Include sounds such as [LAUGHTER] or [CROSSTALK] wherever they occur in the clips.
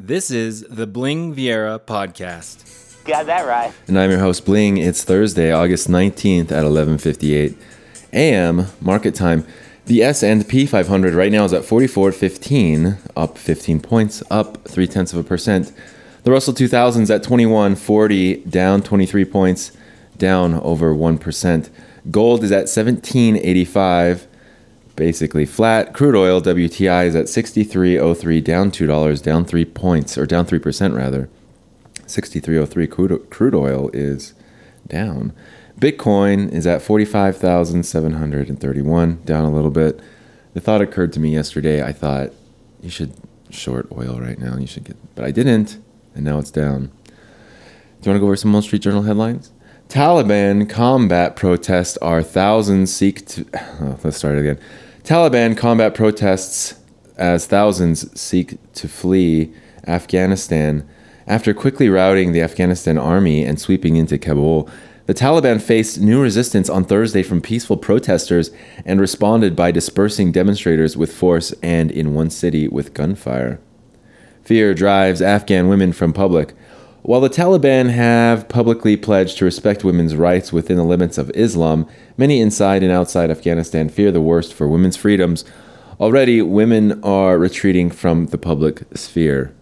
This is the Bling Viera podcast. Got that right. And I'm your host Bling. It's Thursday, August 19th at 11:58 a.m. market time. The S&P 500 right now is at 44.15, up 15 points, up three tenths of a percent. The Russell 2000 is at 21.40, down 23 points, down over one percent. Gold is at 17.85, basically flat. Crude oil WTI is at 63.03, down two dollars, down three points, or down three percent rather. 63.03 crude, crude oil is down. Bitcoin is at 45,731, down a little bit. The thought occurred to me yesterday. I thought you should short oil right now. You should get, but I didn't, and now it's down. Do you want to go over some Wall Street Journal headlines? Taliban combat protests are thousands seek to. Oh, [SIGHS] let's start again. Taliban combat protests as thousands seek to flee Afghanistan after quickly routing the Afghanistan army and sweeping into Kabul. The Taliban faced new resistance on Thursday from peaceful protesters and responded by dispersing demonstrators with force and in one city with gunfire. Fear drives Afghan women from public. While the Taliban have publicly pledged to respect women's rights within the limits of Islam, many inside and outside Afghanistan fear the worst for women's freedoms. Already, women are retreating from the public sphere.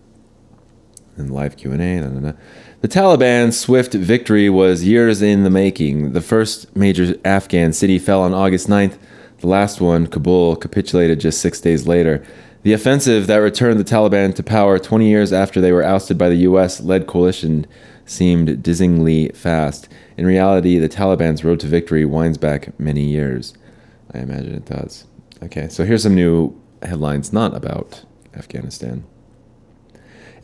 And live Q&A. Nah, nah, nah. The Taliban's swift victory was years in the making. The first major Afghan city fell on August 9th. The last one, Kabul, capitulated just six days later. The offensive that returned the Taliban to power 20 years after they were ousted by the US led coalition seemed dizzyingly fast. In reality, the Taliban's road to victory winds back many years. I imagine it does. Okay, so here's some new headlines not about Afghanistan.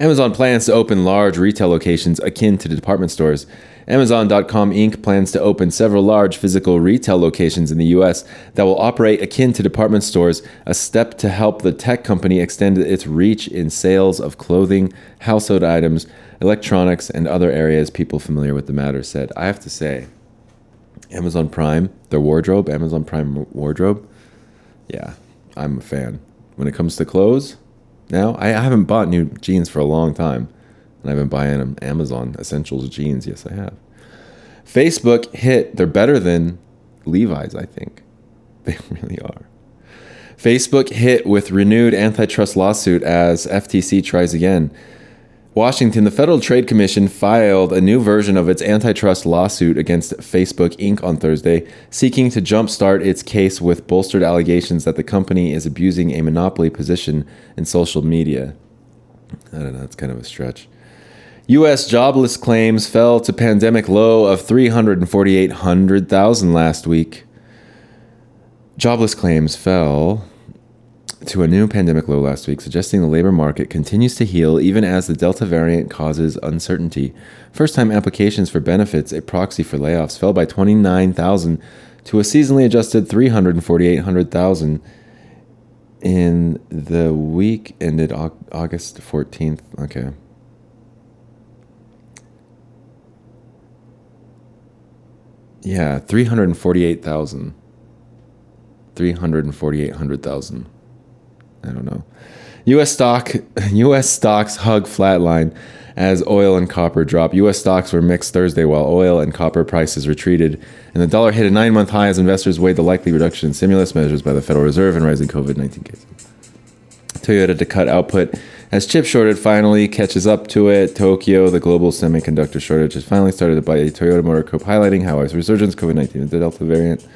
Amazon plans to open large retail locations akin to department stores. Amazon.com Inc. plans to open several large physical retail locations in the U.S. that will operate akin to department stores, a step to help the tech company extend its reach in sales of clothing, household items, electronics, and other areas people familiar with the matter said. I have to say, Amazon Prime, their wardrobe, Amazon Prime wardrobe, yeah, I'm a fan. When it comes to clothes, now I haven't bought new jeans for a long time, and I've been buying them Amazon Essentials jeans. Yes, I have. Facebook hit. They're better than Levi's, I think. [LAUGHS] They really are. Facebook hit with renewed antitrust lawsuit as FTC tries again. Washington, the Federal Trade Commission filed a new version of its antitrust lawsuit against Facebook Inc. on Thursday, seeking to jumpstart its case with bolstered allegations that the company is abusing a monopoly position in social media. I don't know, that's kind of a stretch. U.S. jobless claims fell to pandemic low of 348,000 last week. Jobless claims fell to a new pandemic low last week, suggesting the labor market continues to heal even as the Delta variant causes uncertainty. First time applications for benefits, a proxy for layoffs, fell by 29,000 to a seasonally adjusted 348,000 in the week ended August 14th. Okay. Yeah, 348,000. 348,000. I don't know. U.S. stock, [LAUGHS] U.S. stocks hug flatline as oil and copper drop. U.S. stocks were mixed Thursday while oil and copper prices retreated, and the dollar hit a nine-month high as investors weighed the likely reduction in stimulus measures by the Federal Reserve and rising COVID-19 cases. Toyota to cut output as chip shortage finally catches up to it. Tokyo, the global semiconductor shortage, has finally started by Toyota Motor Corp, highlighting how its resurgence COVID-19 the Delta variant,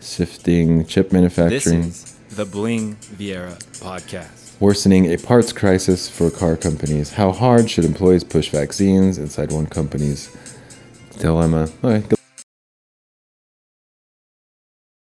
shifting chip manufacturing. The Bling Viera podcast. Worsening a parts crisis for car companies. How hard should employees push vaccines inside one company's dilemma? Okay, good